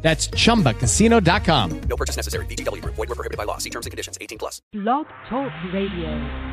That's chumbacasino.com. No purchase necessary. VGW Group. Void were prohibited by law. See terms and conditions. 18 plus. Blog Talk Radio.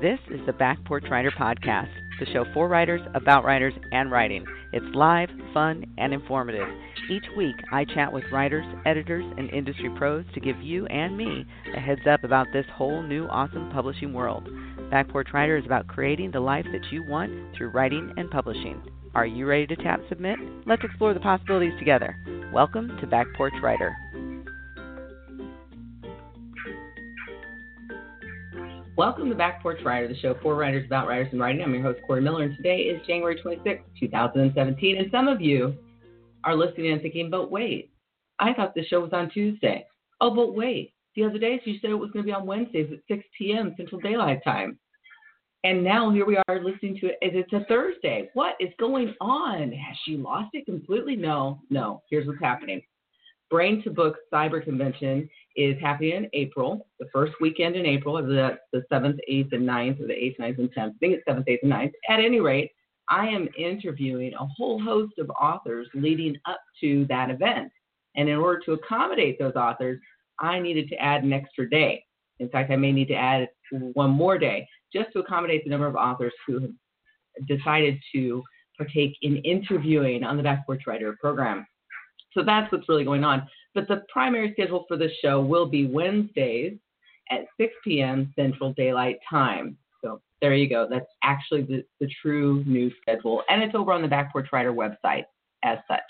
This is the Back Porch Writer Podcast, the show for writers, about writers, and writing. It's live, fun, and informative. Each week, I chat with writers, editors, and industry pros to give you and me a heads up about this whole new awesome publishing world. Back Porch Writer is about creating the life that you want through writing and publishing. Are you ready to tap submit? Let's explore the possibilities together. Welcome to Back Porch Writer. Welcome to Back Porch Writer, the show for writers about writers and writing. I'm your host, Corey Miller, and today is January 26, 2017. And some of you are listening and thinking, but wait, I thought the show was on Tuesday. Oh, but wait, the other day you said it was going to be on Wednesdays at 6 p.m. Central Daylight Time. And now here we are listening to it. It's a Thursday. What is going on? Has she lost it completely? No, no. Here's what's happening. Brain to Book Cyber Convention is happening in April, the first weekend in April, the, the 7th, 8th, and 9th, or the 8th, 9th, and 10th. I think it's 7th, 8th, and 9th. At any rate, I am interviewing a whole host of authors leading up to that event. And in order to accommodate those authors, I needed to add an extra day. In fact, I may need to add one more day just to accommodate the number of authors who have decided to partake in interviewing on the Back Porch Writer program. So that's what's really going on. But the primary schedule for this show will be Wednesdays at 6 p.m. Central Daylight Time. So there you go. That's actually the, the true new schedule. And it's over on the Back Porch Writer website as such.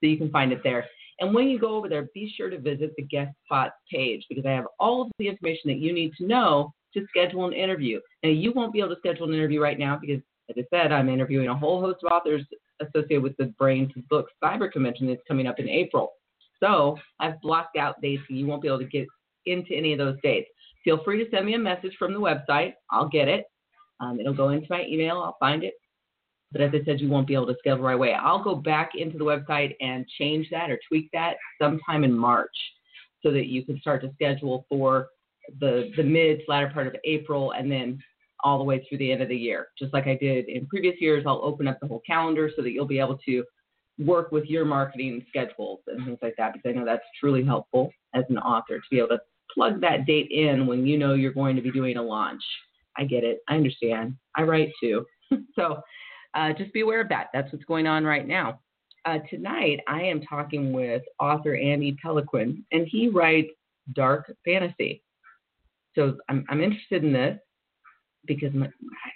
So you can find it there. And when you go over there, be sure to visit the guest spots page because I have all of the information that you need to know to schedule an interview. Now, you won't be able to schedule an interview right now because, as I said, I'm interviewing a whole host of authors associated with the Brain to Book Cyber Convention that's coming up in April. So I've blocked out dates and you won't be able to get into any of those dates. Feel free to send me a message from the website. I'll get it. Um, it'll go into my email. I'll find it, but as I said, you won't be able to schedule right away. I'll go back into the website and change that or tweak that sometime in March so that you can start to schedule for the, the mid latter part of April and then all the way through the end of the year. Just like I did in previous years, I'll open up the whole calendar so that you'll be able to work with your marketing schedules and things like that because I know that's truly helpful as an author to be able to plug that date in when you know you're going to be doing a launch. I get it. I understand. I write too. so uh, just be aware of that. That's what's going on right now. Uh, tonight, I am talking with author Andy Peloquin, and he writes dark fantasy. So I'm, I'm interested in this because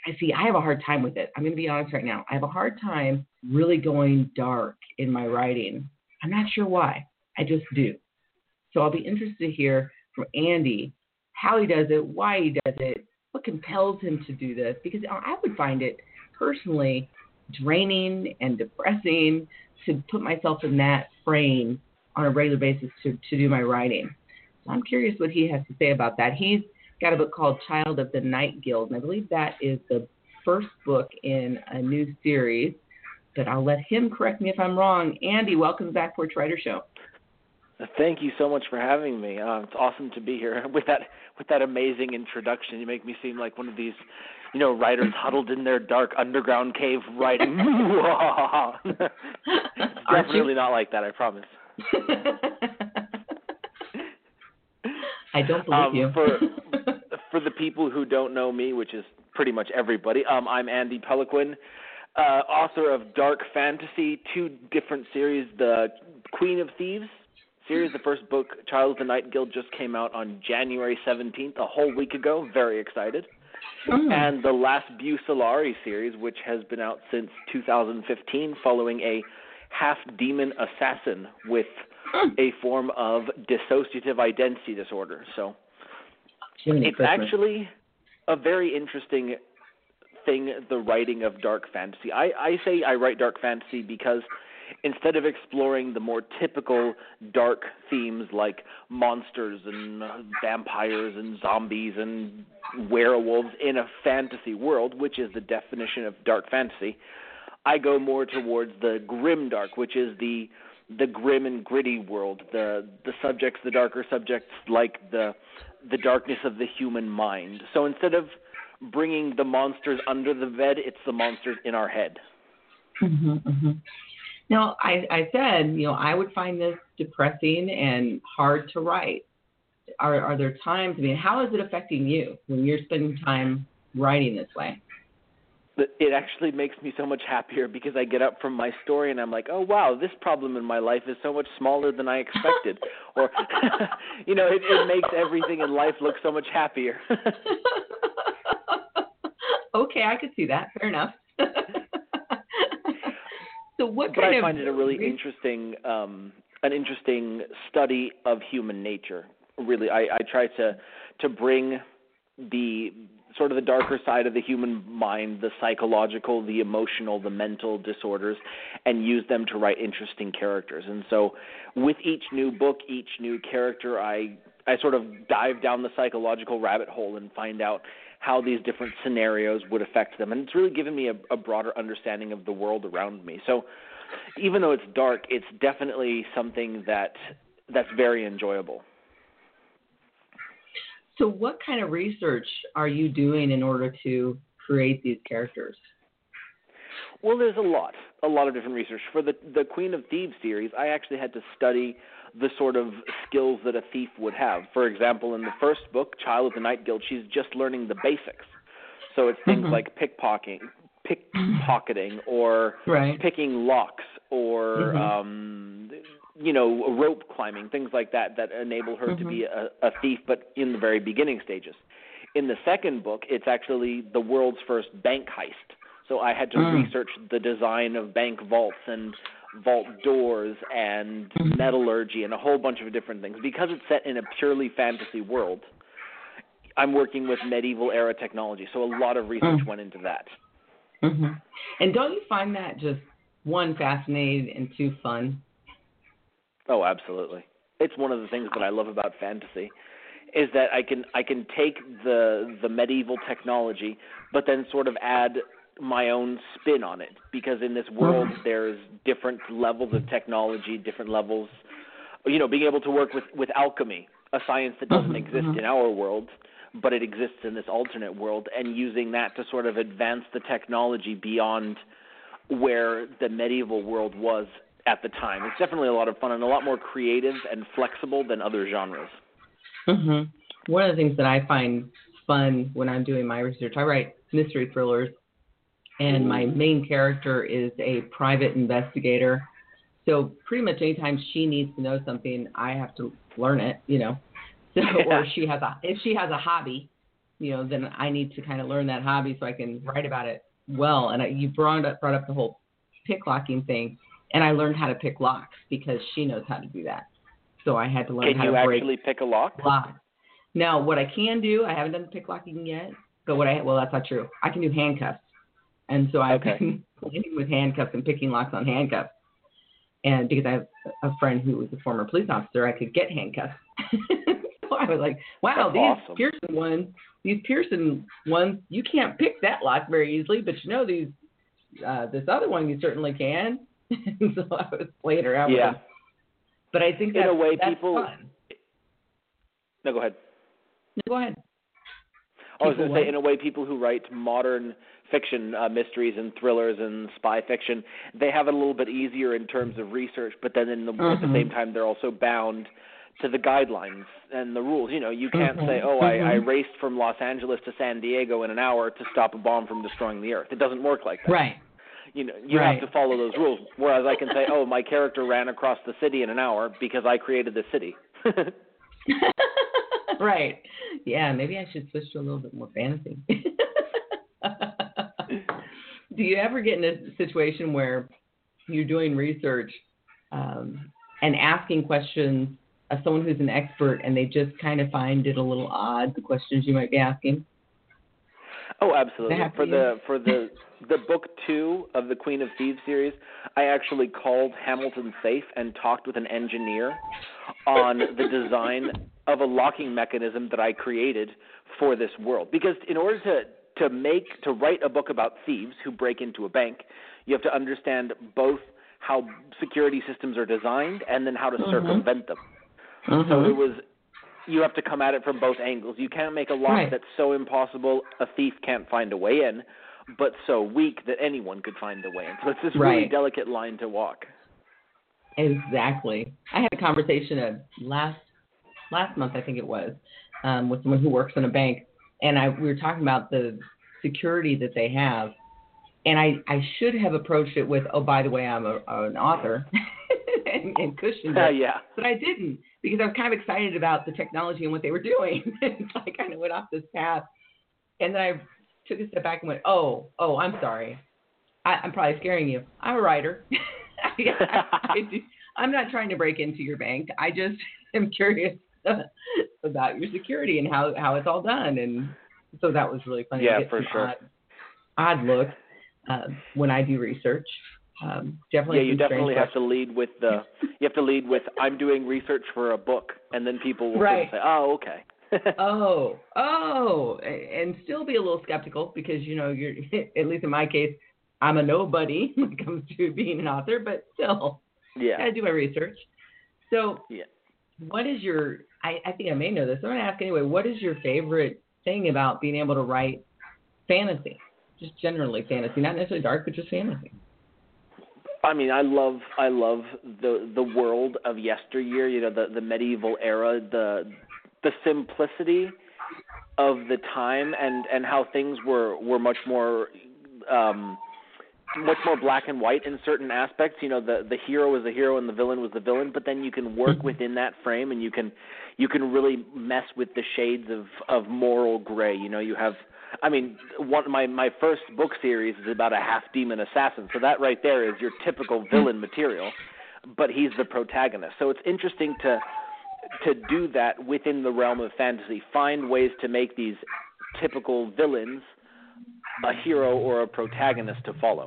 I see I have a hard time with it. I'm going to be honest right now. I have a hard time really going dark in my writing. I'm not sure why. I just do. So I'll be interested to hear from Andy how he does it, why he does it, what compels him to do this, because I would find it personally draining and depressing to put myself in that frame on a regular basis to, to do my writing. So I'm curious what he has to say about that. He's got a book called Child of the Night Guild, and I believe that is the first book in a new series. But I'll let him correct me if I'm wrong. Andy, welcome Back Porch Writer Show. Thank you so much for having me. Uh, it's awesome to be here with that with that amazing introduction. You make me seem like one of these you know, writers huddled in their dark underground cave writing. Definitely not like that, I promise. I don't believe um, you. for for the people who don't know me, which is pretty much everybody, um, I'm Andy Peloquin, uh, author of Dark Fantasy, two different series, the Queen of Thieves series. The first book, Child of the Night Guild, just came out on January 17th, a whole week ago. Very excited. Mm. And the last Bucelarii series, which has been out since 2015, following a half demon assassin with mm. a form of dissociative identity disorder. So Jiminy it's Christmas. actually a very interesting thing, the writing of dark fantasy. I, I say I write dark fantasy because instead of exploring the more typical dark themes like monsters and vampires and zombies and werewolves in a fantasy world, which is the definition of dark fantasy, I go more towards the grim dark, which is the the grim and gritty world, the the subjects, the darker subjects like the the darkness of the human mind. So instead of bringing the monsters under the bed, it's the monsters in our head. hmm hmm Now, I, I said, you know, I would find this depressing and hard to write. Are, are there times, I mean, how is it affecting you when you're spending time writing this way? It actually makes me so much happier because I get up from my story and I'm like, oh wow, this problem in my life is so much smaller than I expected, or you know, it, it makes everything in life look so much happier. okay, I could see that. Fair enough. So, what but kind I of find it a really interesting, um, an interesting study of human nature. Really, I, I try to to bring the sort of the darker side of the human mind, the psychological, the emotional, the mental disorders, and use them to write interesting characters. And so, with each new book, each new character, I I sort of dive down the psychological rabbit hole and find out how these different scenarios would affect them. And it's really given me a, a broader understanding of the world around me. So, even though it's dark, it's definitely something that that's very enjoyable. So, what kind of research are you doing in order to create these characters? Well, there's a lot, a lot of different research for the the Queen of Thieves series. I actually had to study the sort of skills that a thief would have. For example, in the first book, Child of the Night Guild, she's just learning the basics. So it's things Mhm. like pickpocketing, pickpocketing, or Right. picking locks, or Mhm. um, you know, rope climbing, things like that that enable her to Mhm. be a, a thief, but in the very beginning stages. In the second book, it's actually the world's first bank heist. So I had to Mm. research the design of bank vaults and vault doors and Mhm. metallurgy and a whole bunch of different things. Because it's set in a purely fantasy world, I'm working with medieval era technology, so a lot of research Mm. went into that. hmm And don't you find that just one fascinating and two fun? Oh, absolutely. It's one of the things that I love about fantasy is that I can I can take the the medieval technology but then sort of add my own spin on it because in this world there's different levels of technology, different levels you know, being able to work with with alchemy, a science that doesn't Mhm, exist in our world, but it exists in this alternate world and using that to sort of advance the technology beyond where the medieval world was at the time. It's definitely a lot of fun and a lot more creative and flexible than other genres. hmm One of the things that I find fun when I'm doing my research, I write mystery thrillers, and my mm-hmm. main character is a private investigator. So pretty much anytime she needs to know something, I have to learn it, you know. So or she has a if she has a hobby, you know, then I need to kind of learn that hobby so I can write about it well. And I, you brought up brought up the whole pick locking thing, and I learned how to pick locks because she knows how to do that. So I had to learn Can how to break Can you actually pick a lock? lock. Now, what I can do, I haven't done the pick locking yet, but what I well, that's not true. I can do handcuffs, and so I've Okay. been playing with handcuffs and picking locks on handcuffs. And because I have a friend who was a former police officer, I could get handcuffs. so I was like, wow, That's these awesome. Pearson ones, these Pearson ones, you can't pick that lock very easily, but you know these, uh, this other one you certainly can. and so I was playing around Yeah. with them. But I think In a way, that's people- fun. No, go ahead. No, go ahead. I was going to say, in a way, people who write modern fiction, uh, mysteries and thrillers and spy fiction, they have it a little bit easier in terms of research. But then, in the, at the same time, they're also bound to the guidelines and the rules. You know, you can't Mhm, say, "Oh, I, I mhm. raced from Los Angeles to San Diego in an hour to stop a bomb from destroying the Earth." It doesn't work like that. Right. You know, you Right. have to follow those rules. Whereas I can say, "Oh, my character ran across the city in an hour because I created the city." right. Yeah, maybe I should switch to a little bit more fantasy. Do you ever get in a situation where you're doing research um, and asking questions of someone who's an expert and they just kind of find it a little odd, the questions you might be asking? Oh, absolutely. For the for the the book two of the Queen of Thieves series, I actually called Hamilton Safe and talked with an engineer on the design of a locking mechanism that I created for this world. Because in order to to make to write a book about thieves who break into a bank, you have to understand both how security systems are designed and then how to Mhm. circumvent them. So Mhm. it was you have to come at it from both angles. You can't make a lock Right. that's so impossible a thief can't find a way in, but so weak that anyone could find a way in. So it's this really delicate line to walk. Exactly. I had a conversation uh, last last month, I think it was, um, with someone who works in a bank, and I we were talking about the security that they have, and I I should have approached it with, oh by the way, I'm a, an author, and, and cushioned Uh, it, yeah. but I didn't because I was kind of excited about the technology and what they were doing, and so I kind of went off this path, and then I took a step back and went, oh oh I'm sorry, I, I'm probably scaring you. I'm a writer. I, I, I do, I'm not trying to break into your bank. I just am curious about your security and how how it's all done. And so that was really funny. Yeah, get for sure. Odd, odd looks uh, when I do research. Um, definitely. Yeah, you definitely have to lead with the you have to lead with I'm doing research for a book and then people will Right. say, "Oh, okay." Oh, oh, and still be a little skeptical because you know you're at least in my case, I'm a nobody when it comes to being an author, but still. yeah. gotta do my research. So, Yeah. what is your? I, I think I may know this. I'm gonna ask anyway. What is your favorite thing about being able to write fantasy? Just generally fantasy, not necessarily dark, but just fantasy. I mean, I love I love the the world of yesteryear. You know, the the medieval era, the the simplicity of the time, and and how things were were much more. um much more black and white in certain aspects. You know, the the hero was the hero and the villain was the villain, but then you can work within that frame and you can you can really mess with the shades of of moral gray. You know, you have I mean, one my my first book series is about a half demon assassin. So that right there is your typical villain material, but he's the protagonist. So it's interesting to to do that within the realm of fantasy. Find ways to make these typical villains a hero or a protagonist to follow.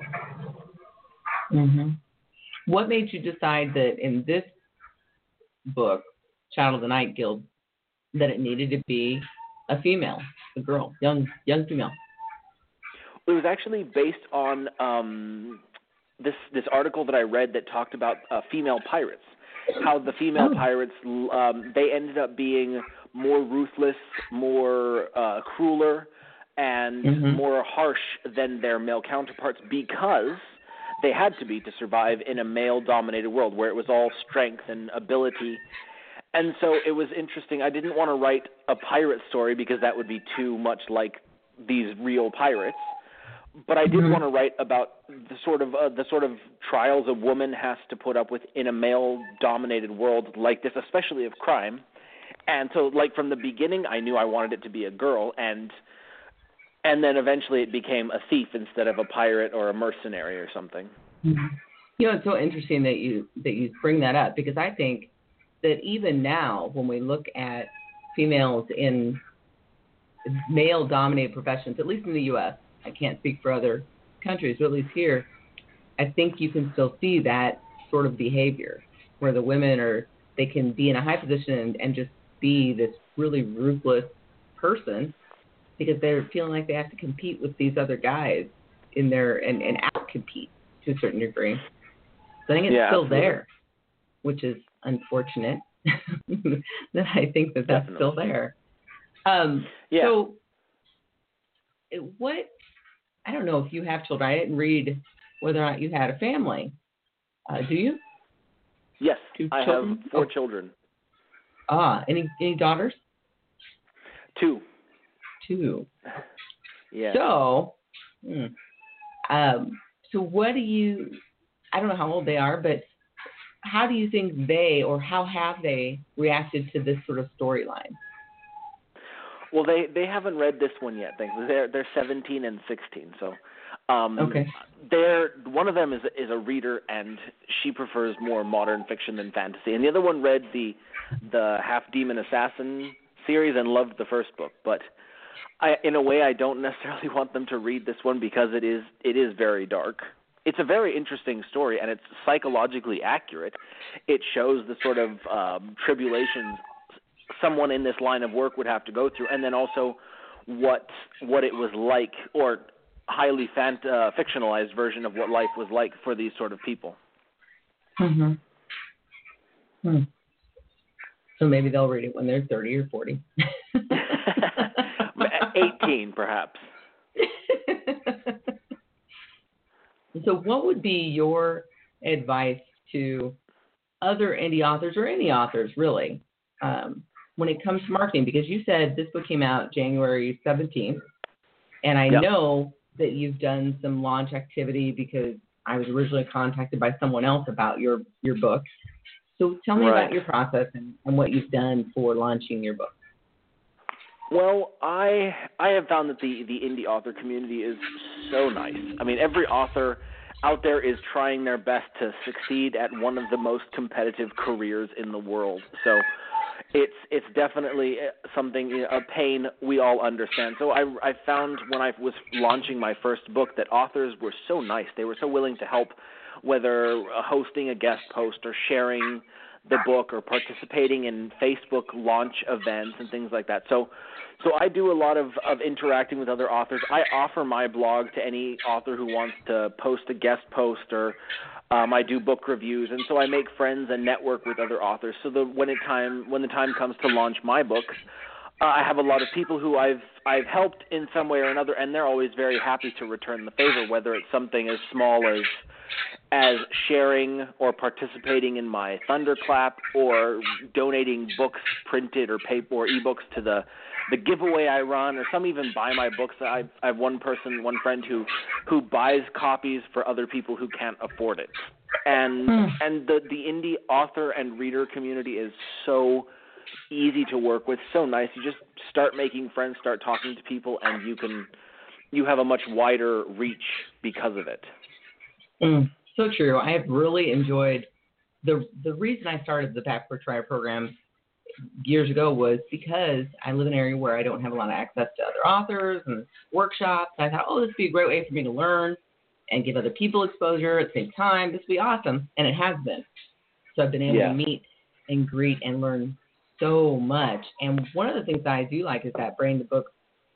Mm-hmm. What made you decide that in this book, Child of the Night Guild, that it needed to be a female, a girl, young young female? It was actually based on um, this this article that I read that talked about uh, female pirates. How the female Oh. pirates um, they ended up being more ruthless, more uh, crueler, and Mhm. more harsh than their male counterparts because they had to be to survive in a male dominated world where it was all strength and ability. And so it was interesting. I didn't want to write a pirate story because that would be too much like these real pirates. But I did Mhm. want to write about the sort of uh, the sort of trials a woman has to put up with in a male dominated world like this, especially of crime. And so like from the beginning I knew I wanted it to be a girl and and then eventually it became a thief instead of a pirate or a mercenary or something. You know, it's so interesting that you that you bring that up because I think that even now, when we look at females in male-dominated professions, at least in the U.S., I can't speak for other countries, but at least here, I think you can still see that sort of behavior where the women are they can be in a high position and, and just be this really ruthless person because they're feeling like they have to compete with these other guys in their and, and out compete to a certain degree. So I think it's Yeah, still absolutely. there, which is unfortunate that I think that that's still there. Um, Yeah. So, what? I don't know if you have children. I didn't read whether or not you had a family. Uh, do you? yes, Two I children? have four Oh. children. Ah, any any daughters? Two. Two. Yeah. So, hmm, um, so what do you? I don't know how old they are, but how do you think they or how have they reacted to this sort of storyline? Well, they they haven't read this one yet. They're they're 17 and 16. So, um, Okay. They're one of them is is a reader, and she prefers more modern fiction than fantasy. And the other one read the the Half Demon Assassin series and loved the first book. But I, in a way, I don't necessarily want them to read this one because it is it is very dark. It's a very interesting story, and it's psychologically accurate. It shows the sort of um, tribulations someone in this line of work would have to go through, and then also what what it was like, or highly fant- uh, fictionalized version of what life was like for these sort of people. Mm-hmm. Hmm. So maybe they'll read it when they're 30 or 40. 18, perhaps. so, what would be your advice to other indie authors or any authors, really, um, when it comes to marketing? Because you said this book came out January 17th, and I Yep. know that you've done some launch activity because I was originally contacted by someone else about your your book. So, tell me Right. about your process and, and what you've done for launching your book. Well, I I have found that the the indie author community is so nice. I mean, every author out there is trying their best to succeed at one of the most competitive careers in the world. So it's it's definitely uh, something a pain we all understand. So I I found when I was launching my first book that authors were so nice. They were so willing to help whether hosting a guest post or sharing the book or participating in Facebook launch events and things like that. So so I do a lot of, of interacting with other authors. I offer my blog to any author who wants to post a guest post or um, I do book reviews and so I make friends and network with other authors. So the when it time when the time comes to launch my book, uh, I have a lot of people who I've I've helped in some way or another, and they're always very happy to return the favor, whether it's something as small as as sharing or participating in my thunderclap or donating books printed or paper or ebooks to the the giveaway I run or some even buy my books. I I have one person, one friend who who buys copies for other people who can't afford it. And Hmm. and the the indie author and reader community is so easy to work with, so nice. You just start making friends, start talking to people and you can you have a much wider reach because of it. Mm, so true. I have really enjoyed the the reason I started the Back Porch Writer program years ago was because I live in an area where I don't have a lot of access to other authors and workshops. I thought, oh, this would be a great way for me to learn and give other people exposure at the same time. This would be awesome, and it has been. So I've been able Yeah. to meet and greet and learn so much. And one of the things that I do like is that Brain to Book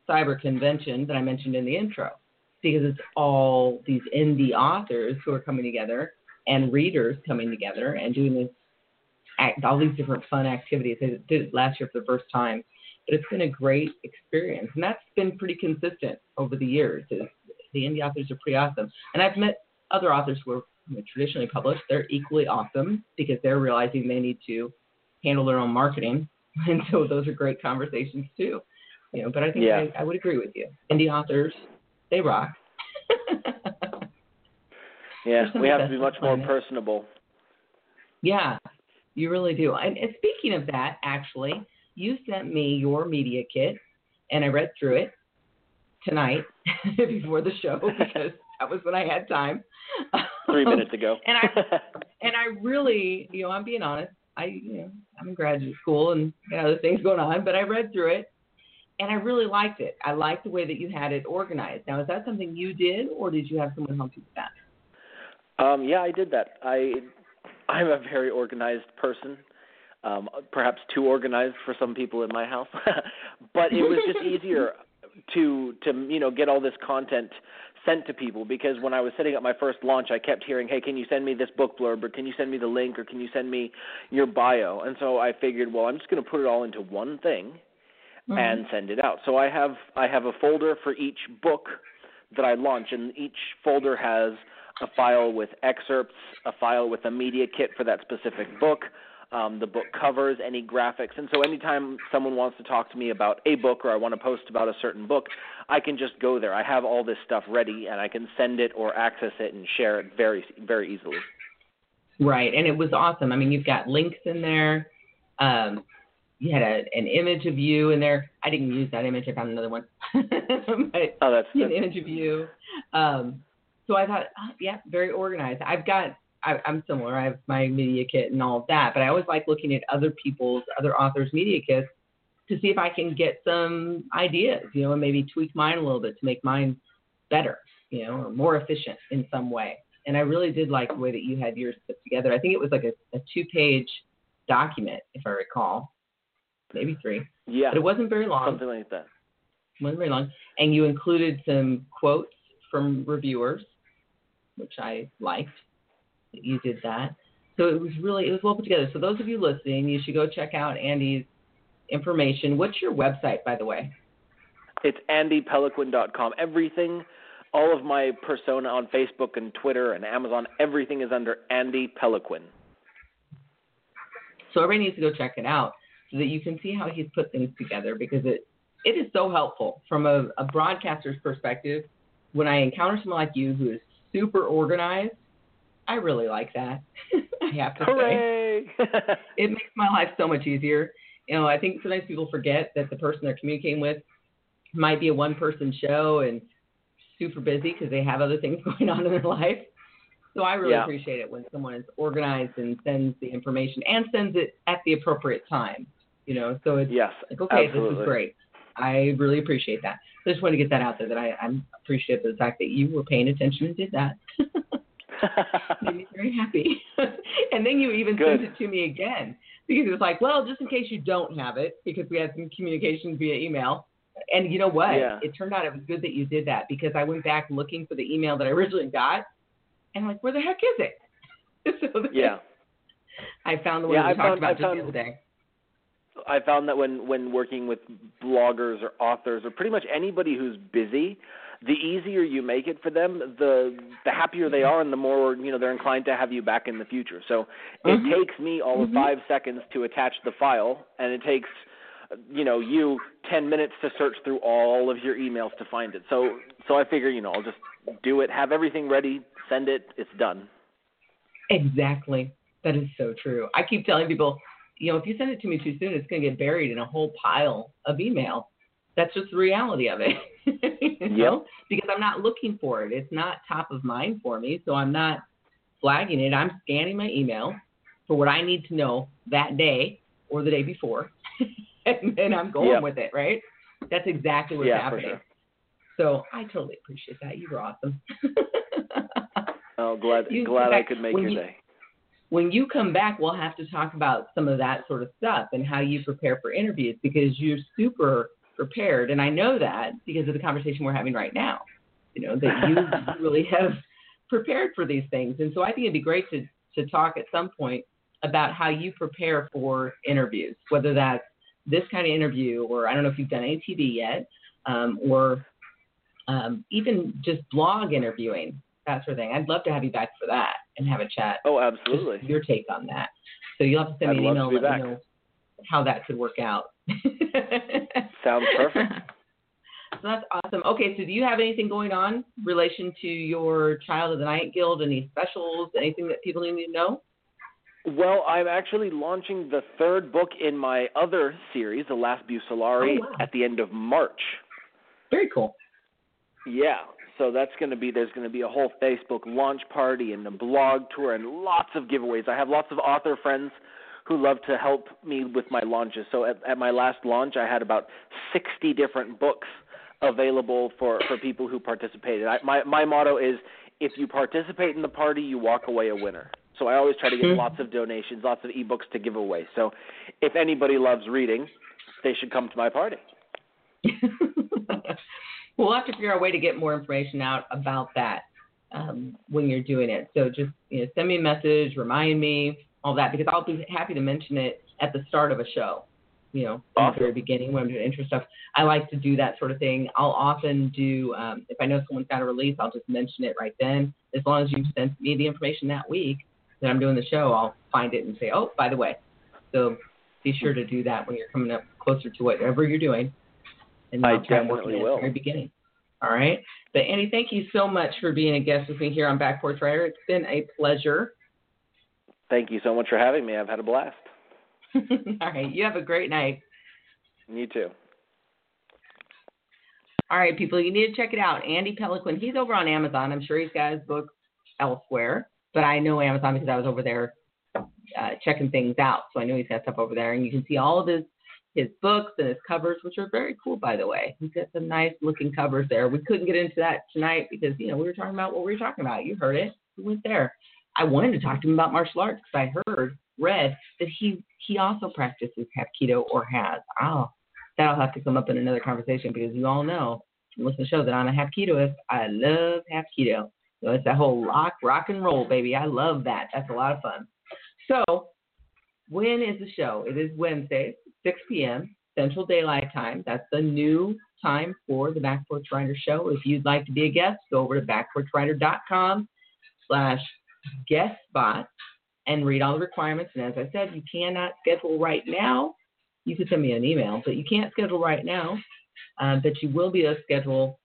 Cyber Convention that I mentioned in the intro because it's all these indie authors who are coming together and readers coming together and doing this act, all these different fun activities. I did it last year for the first time, but it's been a great experience, and that's been pretty consistent over the years. Is the indie authors are pretty awesome, and I've met other authors who are you know, traditionally published. They're equally awesome because they're realizing they need to handle their own marketing, and so those are great conversations too. You know, but I think Yeah. I, I would agree with you. Indie authors, they rock. Yeah, we have to be much more personable. Yeah, you really do. And, and speaking of that, actually, you sent me your media kit, and I read through it tonight before the show because that was when I had time. Three um, minutes ago. and I and I really, you know, I'm being honest. I, you know, I'm in graduate school and got other things going on, but I read through it, and I really liked it. I liked the way that you had it organized. Now, is that something you did, or did you have someone help you with that? Um, yeah, I did that. I I'm a very organized person. Um, perhaps too organized for some people in my house, but it was just easier to to you know get all this content sent to people because when I was setting up my first launch, I kept hearing, "Hey, can you send me this book blurb, or can you send me the link, or can you send me your bio?" And so I figured, well, I'm just going to put it all into one thing Mm-hmm. and send it out. So I have I have a folder for each book that I launch, and each folder has a file with excerpts, a file with a media kit for that specific book, um, the book covers, any graphics, and so anytime someone wants to talk to me about a book or I want to post about a certain book, I can just go there. I have all this stuff ready, and I can send it or access it and share it very very easily. Right, and it was awesome. I mean, you've got links in there. Um, you had a, an image of you in there. I didn't use that image. I found another one. but Oh, that's an image of you. Um, so I thought, oh, yeah, very organized. I've got, I, I'm similar. I have my media kit and all of that, but I always like looking at other people's, other authors' media kits to see if I can get some ideas, you know, and maybe tweak mine a little bit to make mine better, you know, or more efficient in some way. And I really did like the way that you had yours put together. I think it was like a, a two page document, if I recall, maybe three, Yeah, but it wasn't very long. something like that. wasn't very long. And you included some quotes from reviewers, which I liked that you did that. So it was really it was well put together. So those of you listening, you should go check out Andy's information. What's your website, by the way? It's andypeloquin.com. Everything, all of my persona on Facebook and Twitter and Amazon, everything is under Andy Peloquin. So everybody needs to go check it out so that you can see how he's put things together because it it is so helpful from a, a broadcaster's perspective. When I encounter someone like you who is super organized, I really like that. I have to say. It makes my life so much easier. You know, I think sometimes people forget that the person they're communicating with might be a one person show and super busy because they have other things going on in their life. So I really Yeah. appreciate it when someone is organized and sends the information and sends it at the appropriate time. You know, so it's yes, like, okay, this is great. I really appreciate that. So I just want to get that out there that I, I'm appreciative of the fact that you were paying attention and did that. made me very happy. and then you even Good. sent it to me again because it was like, well, just in case you don't have it, because we had some communication via email. And you know what? Yeah. It turned out it was good that you did that because I went back looking for the email that I originally got, and I'm like, where the heck is it? so yeah. I found the one Yeah, we I talked found- about I just found- the other day. I found that when when working with bloggers or authors or pretty much anybody who's busy, the easier you make it for them, the the happier they are, and the more you know they're inclined to have you back in the future. So it Mhm. takes me all of Mhm. five seconds to attach the file, and it takes you know you ten minutes to search through all of your emails to find it. So so I figure you know I'll just do it, have everything ready, send it, it's done. Exactly. That is so true. I keep telling people, you know, if you send it to me too soon, it's going to get buried in a whole pile of email. That's just the reality of it. you know? Because I'm not looking for it. It's not top of mind for me, so I'm not flagging it. I'm scanning my email for what I need to know that day or the day before, and then I'm going Yep. with it, right? That's exactly what's Yeah, happening. sure. So I totally appreciate that. You were awesome. Oh, glad You- glad in I could make your you- day. When you come back, we'll have to talk about some of that sort of stuff and how you prepare for interviews because you're super prepared. And I know that because of the conversation we're having right now. You know, that you really have prepared for these things. And so I think it'd be great to, to talk at some point about how you prepare for interviews, whether that's this kind of interview or I don't know if you've done any TV yet, um, or um, even just blog interviewing, that sort of thing. I'd love to have you back for that and have a chat Oh, just absolutely. your take on that. So you'll have to send me I'd an email and let me know how that could work out. Sounds perfect. So that's awesome. Okay, so do you have anything going on in relation to your Child of the Night Guild? Any specials? Anything that people need to know? Well, I'm actually launching the third book in my other series, The Last Bucelarii, Oh, wow. at the end of March. Very cool. Yeah, so that's going to be there's going to be a whole Facebook launch party and a blog tour and lots of giveaways. I have lots of author friends who love to help me with my launches. So at, at my last launch, I had about 60 different books available for for people who participated. I, my my motto is if you participate in the party, you walk away a winner. So I always try to get Mhm. lots of donations, lots of ebooks to give away. So if anybody loves reading, they should come to my party. we'll have to figure out a way to get more information out about that um, when you're doing it. So just you know, send me a message, remind me, all that, because I'll be happy to mention it at the start of a show. You know, Awesome. the very beginning when I'm doing intro stuff. I like to do that sort of thing. I'll often do um, if I know someone's got a release, I'll just mention it right then. As long as you send me the information that week that I'm doing the show, I'll find it and say, oh, by the way. So be sure to do that when you're coming up closer to whatever you're doing. And I I'll try and work definitely at will. the very beginning. All right. But Annie, thank you so much for being a guest with me here on Back Porch Writer. It's been a pleasure. Thank you so much for having me. I've had a blast. All right. You have a great night. You too. All right, people, you need to check it out. Andy Peloquin. He's over on Amazon. I'm sure he's got his book elsewhere, but I know Amazon because I was over there uh, checking things out. So I know he's got stuff over there, and you can see all of his his books and his covers, which are very cool, by the way. He's got some nice looking covers there. We couldn't get into that tonight because, you know, we were talking about what we were talking about. You heard it. We went there. I wanted to talk to him about martial arts because I heard, read that he he also practices Hapkido or has. Oh, that'll have to come up in another conversation because you all know from listening to the show that I'm a Hapkidoist. I love Hapkido. So it's that whole rock, rock and roll, baby. I love that. That's a lot of fun. So, when is the show? It is Wednesday, 6 p.m. Central Daylight Time. That's the new time for the Back Porch Writer Show. If you'd like to be a guest, go over to backporchwriter.com slash guest spot and read all the requirements. And as I said, you cannot schedule right now. You can send me an email, but you can't schedule right now. Uh, but you will be able to schedule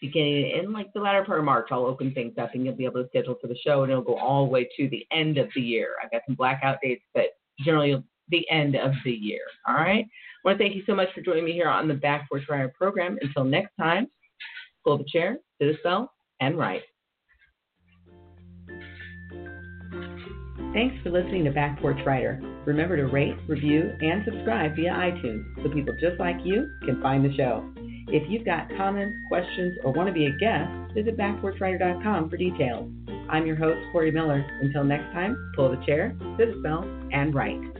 beginning in like the latter part of March. I'll open things up and you'll be able to schedule for the show, and it'll go all the way to the end of the year. I've got some blackout dates, but generally the end of the year. All right. I want to thank you so much for joining me here on the Back Porch Writer program. Until next time, pull the chair, sit a spell, and write. Thanks for listening to Back Porch Writer. Remember to rate, review, and subscribe via iTunes so people just like you can find the show. If you've got comments, questions, or want to be a guest, visit backporchwriter.com for details. I'm your host, Corey Miller. Until next time, pull the chair, sit a spell, and write.